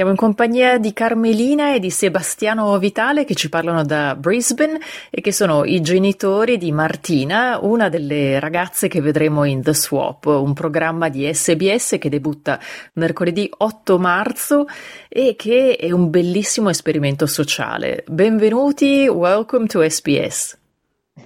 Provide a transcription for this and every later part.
Siamo in compagnia di Carmelina e di Sebastiano Vitale che ci parlano da Brisbane e che sono i genitori di Martina, una delle ragazze che vedremo in The Swap, un programma di SBS che debutta mercoledì 8 marzo e che è un bellissimo esperimento sociale. Benvenuti, welcome to SBS.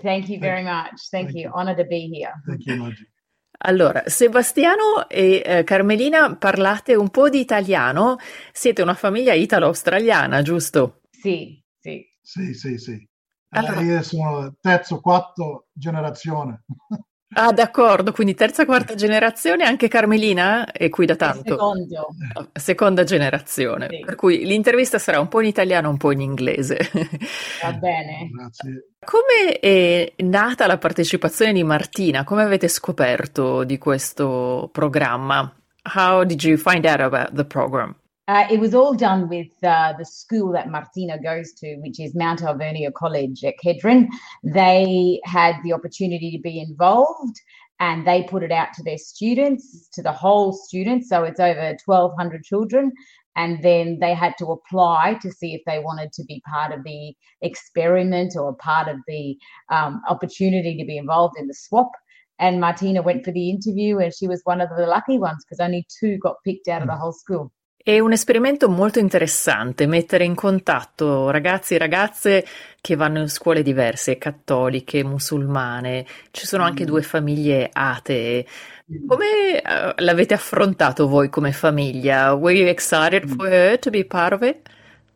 Thank you very much. Thank, Thank you. you. Honored to be here. Thank you, Maggie. Allora, Sebastiano e eh, Carmelina, parlate un po' di italiano, siete una famiglia italo-australiana, giusto? Sì, sì. Sì, sì, sì. Allora... Eh, io sono terzo, quarto generazione. Ah, d'accordo, quindi terza, quarta generazione, anche Carmelina è qui da tanto. Secondo. Seconda generazione, sì. per cui l'intervista sarà un po' in italiano, un po' in inglese. Va bene. Grazie. Come è nata la partecipazione di Martina? Come avete scoperto di questo programma? How did you find out about the program? Uh, it was all done with uh, the school that Martina goes to, which is Mount Alvernia College at Kedron. They had the opportunity to be involved and they put it out to their students, to the whole students. So it's over 1,200 children. And then they had to apply to see if they wanted to be part of the experiment or part of the um, opportunity to be involved in the swap. And Martina went for the interview and she was one of the lucky ones because only two got picked out of the whole school. È un esperimento molto interessante mettere in contatto ragazzi e ragazze che vanno in scuole diverse, cattoliche, musulmane, ci sono anche mm. due famiglie atee. Mm. Come uh, l'avete affrontato voi come famiglia? Were you excited for her to be part of it?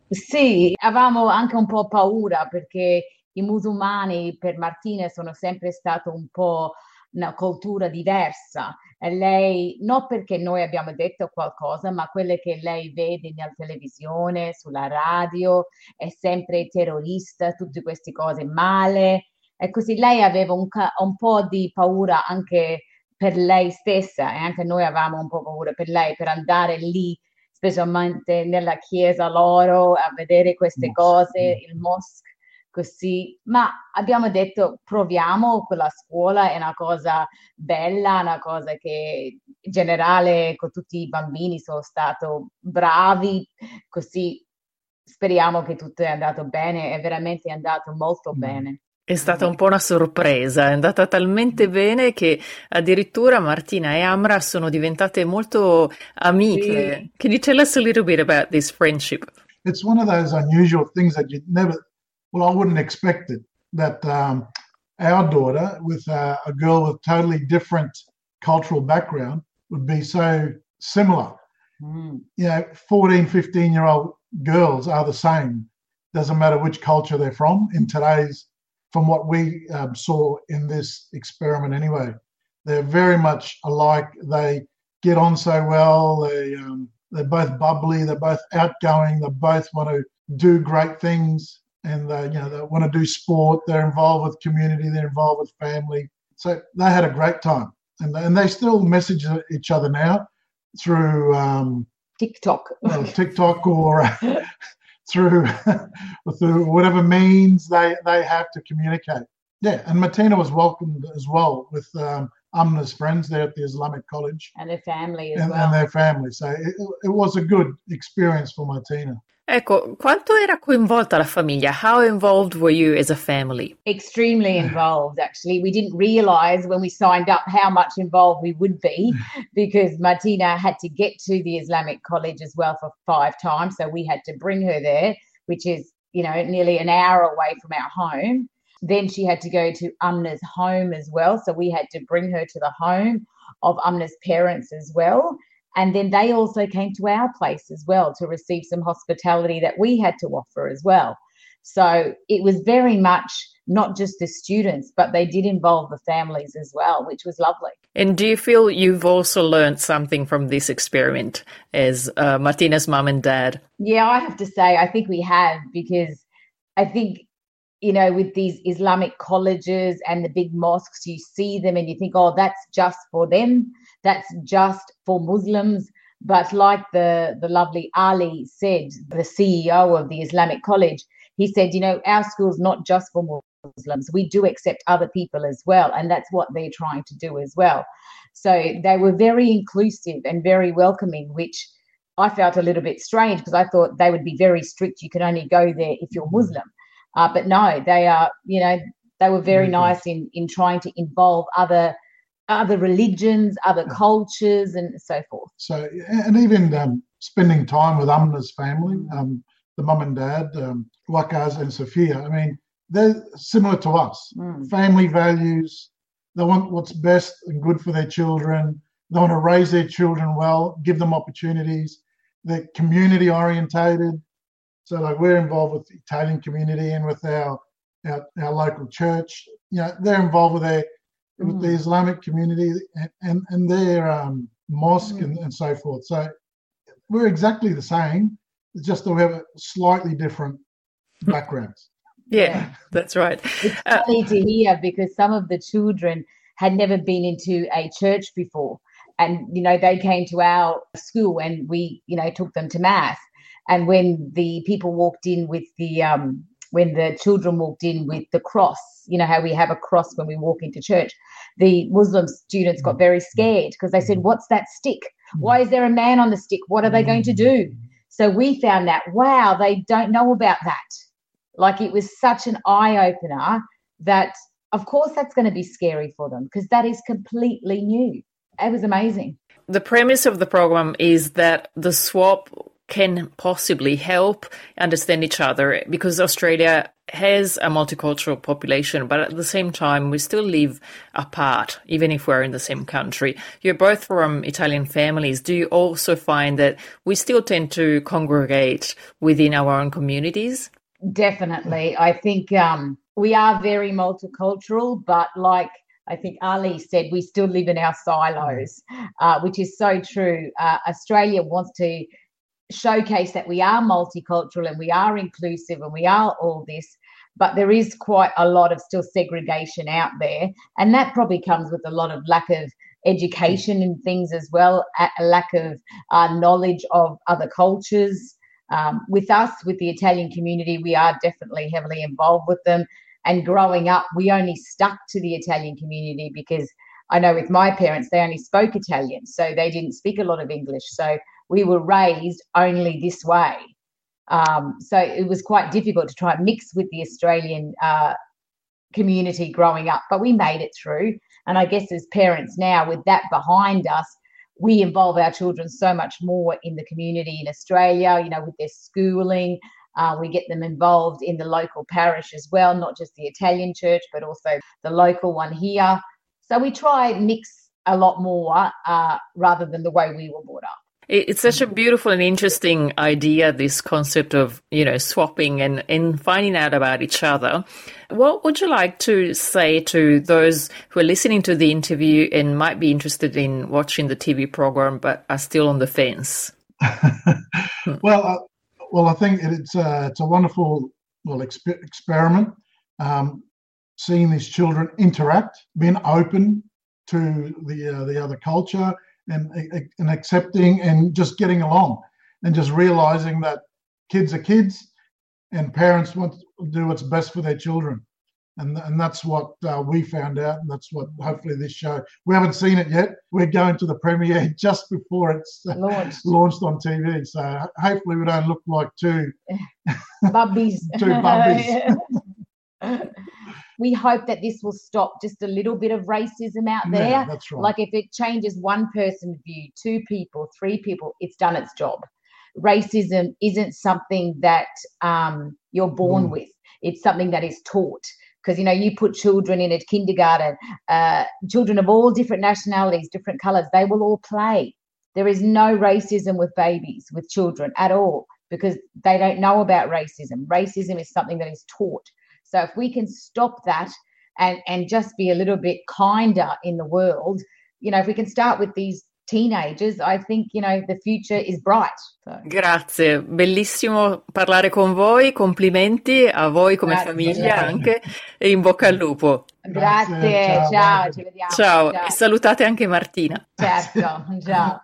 Sì, avevamo anche un po' paura perché i musulmani per Martina sono sempre stato un po' una cultura diversa lei, non perché noi abbiamo detto qualcosa, ma quelle che lei vede nella televisione, sulla radio, è sempre terrorista, tutte queste cose male. E così lei aveva un, un po' di paura anche per lei stessa e anche noi avevamo un po' paura per lei, per andare lì specialmente nella chiesa loro a vedere queste cose, il mosque così, ma abbiamo detto proviamo quella scuola, è una cosa bella, una cosa che in generale con tutti i bambini sono stati bravi, così speriamo che tutto è andato bene, è veramente andato molto mm. bene. È stata un po' una sorpresa, è andata talmente bene che addirittura Martina e Amra sono diventate molto amiche. Sì. Can you tell us a little bit about this friendship? It's one of those unusual things that you never well, I wouldn't expect it that um, our daughter, with uh, a girl with totally different cultural background, would be so similar. Mm. You know, 14, 15 year old girls are the same. Doesn't matter which culture they're from in today's, from what we um, saw in this experiment anyway. They're very much alike. They get on so well. They, um, they're both bubbly. They're both outgoing. They both want to do great things and they, you know they want to do sport. They're involved with community. They're involved with family. So they had a great time, and and they still message each other now through um, TikTok, well, TikTok, or through through whatever means they they have to communicate. Yeah, and Martina was welcomed as well with um, Amna's friends there at the Islamic College and their family as and, well. And their family. So it, it was a good experience for Martina. Ecco, quanto era coinvolta la famiglia? How involved were you as a family? Extremely involved, actually. We didn't realize when we signed up how much involved we would be because Martina had to get to the Islamic College as well for five times. So we had to bring her there, which is, you know, nearly an hour away from our home. Then she had to go to Umna's home as well. So we had to bring her to the home of Umna's parents as well. And then they also came to our place as well to receive some hospitality that we had to offer as well. So it was very much not just the students, but they did involve the families as well, which was lovely. And do you feel you've also learned something from this experiment as uh, Martina's mum and dad? Yeah, I have to say, I think we have because I think you know, with these Islamic colleges and the big mosques, you see them and you think, oh, that's just for them, that's just for Muslims. But like the, the lovely Ali said, the CEO of the Islamic College, he said, you know, our school's not just for Muslims. We do accept other people as well. And that's what they're trying to do as well. So they were very inclusive and very welcoming, which I felt a little bit strange because I thought they would be very strict. You can only go there if you're Muslim. Uh, but no, they are, you know, they were very mm-hmm. nice in, in trying to involve other other religions, other cultures, and so forth. So, and even um, spending time with Amna's family, um, the mum and dad, um, Waqas and Sophia. I mean, they're similar to us. Mm. Family values. They want what's best and good for their children. They want to raise their children well, give them opportunities. They're community orientated. So, like, we're involved with the Italian community and with our our, our local church. You know, they're involved with their mm. the Islamic community and, and, and their um, mosque mm. and, and so forth. So we're exactly the same, it's just that we have slightly different backgrounds. Yeah, that's right. It's uh, funny to hear because some of the children had never been into a church before. And, you know, they came to our school and we, you know, took them to mass. And when the people walked in with the um, when the children walked in with the cross, you know, how we have a cross when we walk into church, the Muslim students got very scared because they said, mm. What's that stick? Mm. Why is there a man on the stick? What are they going to do? So we found that, wow, they don't know about that. Like it was such an eye opener that, of course, that's going to be scary for them because that is completely new. It was amazing. The premise of the program is that the swap can possibly help understand each other because Australia has a multicultural population, but at the same time, we still live apart, even if we're in the same country. You're both from Italian families. Do you also find that we still tend to congregate within our own communities? Definitely. I think um, we are very multicultural, but like I think Ali said, we still live in our silos, uh, which is so true. Uh, Australia wants to showcase that we are multicultural and we are inclusive and we are all this but there is quite a lot of still segregation out there. And that probably comes with a lot of lack of education and things as well a lack of uh, knowledge of other cultures. Um, with us with the italian community we are definitely heavily involved with them. And growing up we only stuck to the italian community because i know with my parents they only spoke italian so they didn't speak a lot of english. So we were raised only this way. Um, so it was quite difficult to try and mix with the Australian uh, community growing up, but we made it through. And I guess as parents now, with that behind us, we involve our children so much more in the community in Australia, you know, with their schooling. Uh, we get them involved in the local parish as well, not just the Italian church, but also the local one here. So we try mix a lot more uh, rather than the way we were brought up. It's such a beautiful and interesting idea, this concept of, you know, swapping and, and finding out about each other. What would you like to say to those who are listening to the interview and might be interested in watching the TV program but are still on the fence? well, uh, well, I think it's a, it's a wonderful well exp- experiment. Um, seeing these children interact, being open to the uh, the other culture, and, and accepting and just getting along and just realizing that kids are kids and parents want to do what's best for their children. And, and that's what uh, we found out, and that's what hopefully this show. We haven't seen it yet. We're going to the premiere just before it's uh, launched. launched on TV. So hopefully we don't look like two bubbies. two bubbies. We hope that this will stop just a little bit of racism out there. Yeah, that's right. Like if it changes one person's view, two people, three people, it's done its job. Racism isn't something that um, you're born mm. with. It's something that is taught. Because you know, you put children in a kindergarten, uh, children of all different nationalities, different colours, they will all play. There is no racism with babies, with children at all, because they don't know about racism. Racism is something that is taught. So if we can stop that and, and just be a little bit kinder in the world, you know, if we can start with these teenagers, I think, you know, the future is bright. So. Grazie, bellissimo parlare con voi, complimenti a voi come Grazie. famiglia anche e in bocca al lupo. Grazie, Grazie. ciao, ciao, ci vediamo. Ciao. ciao, e salutate anche Martina. Certo, ciao.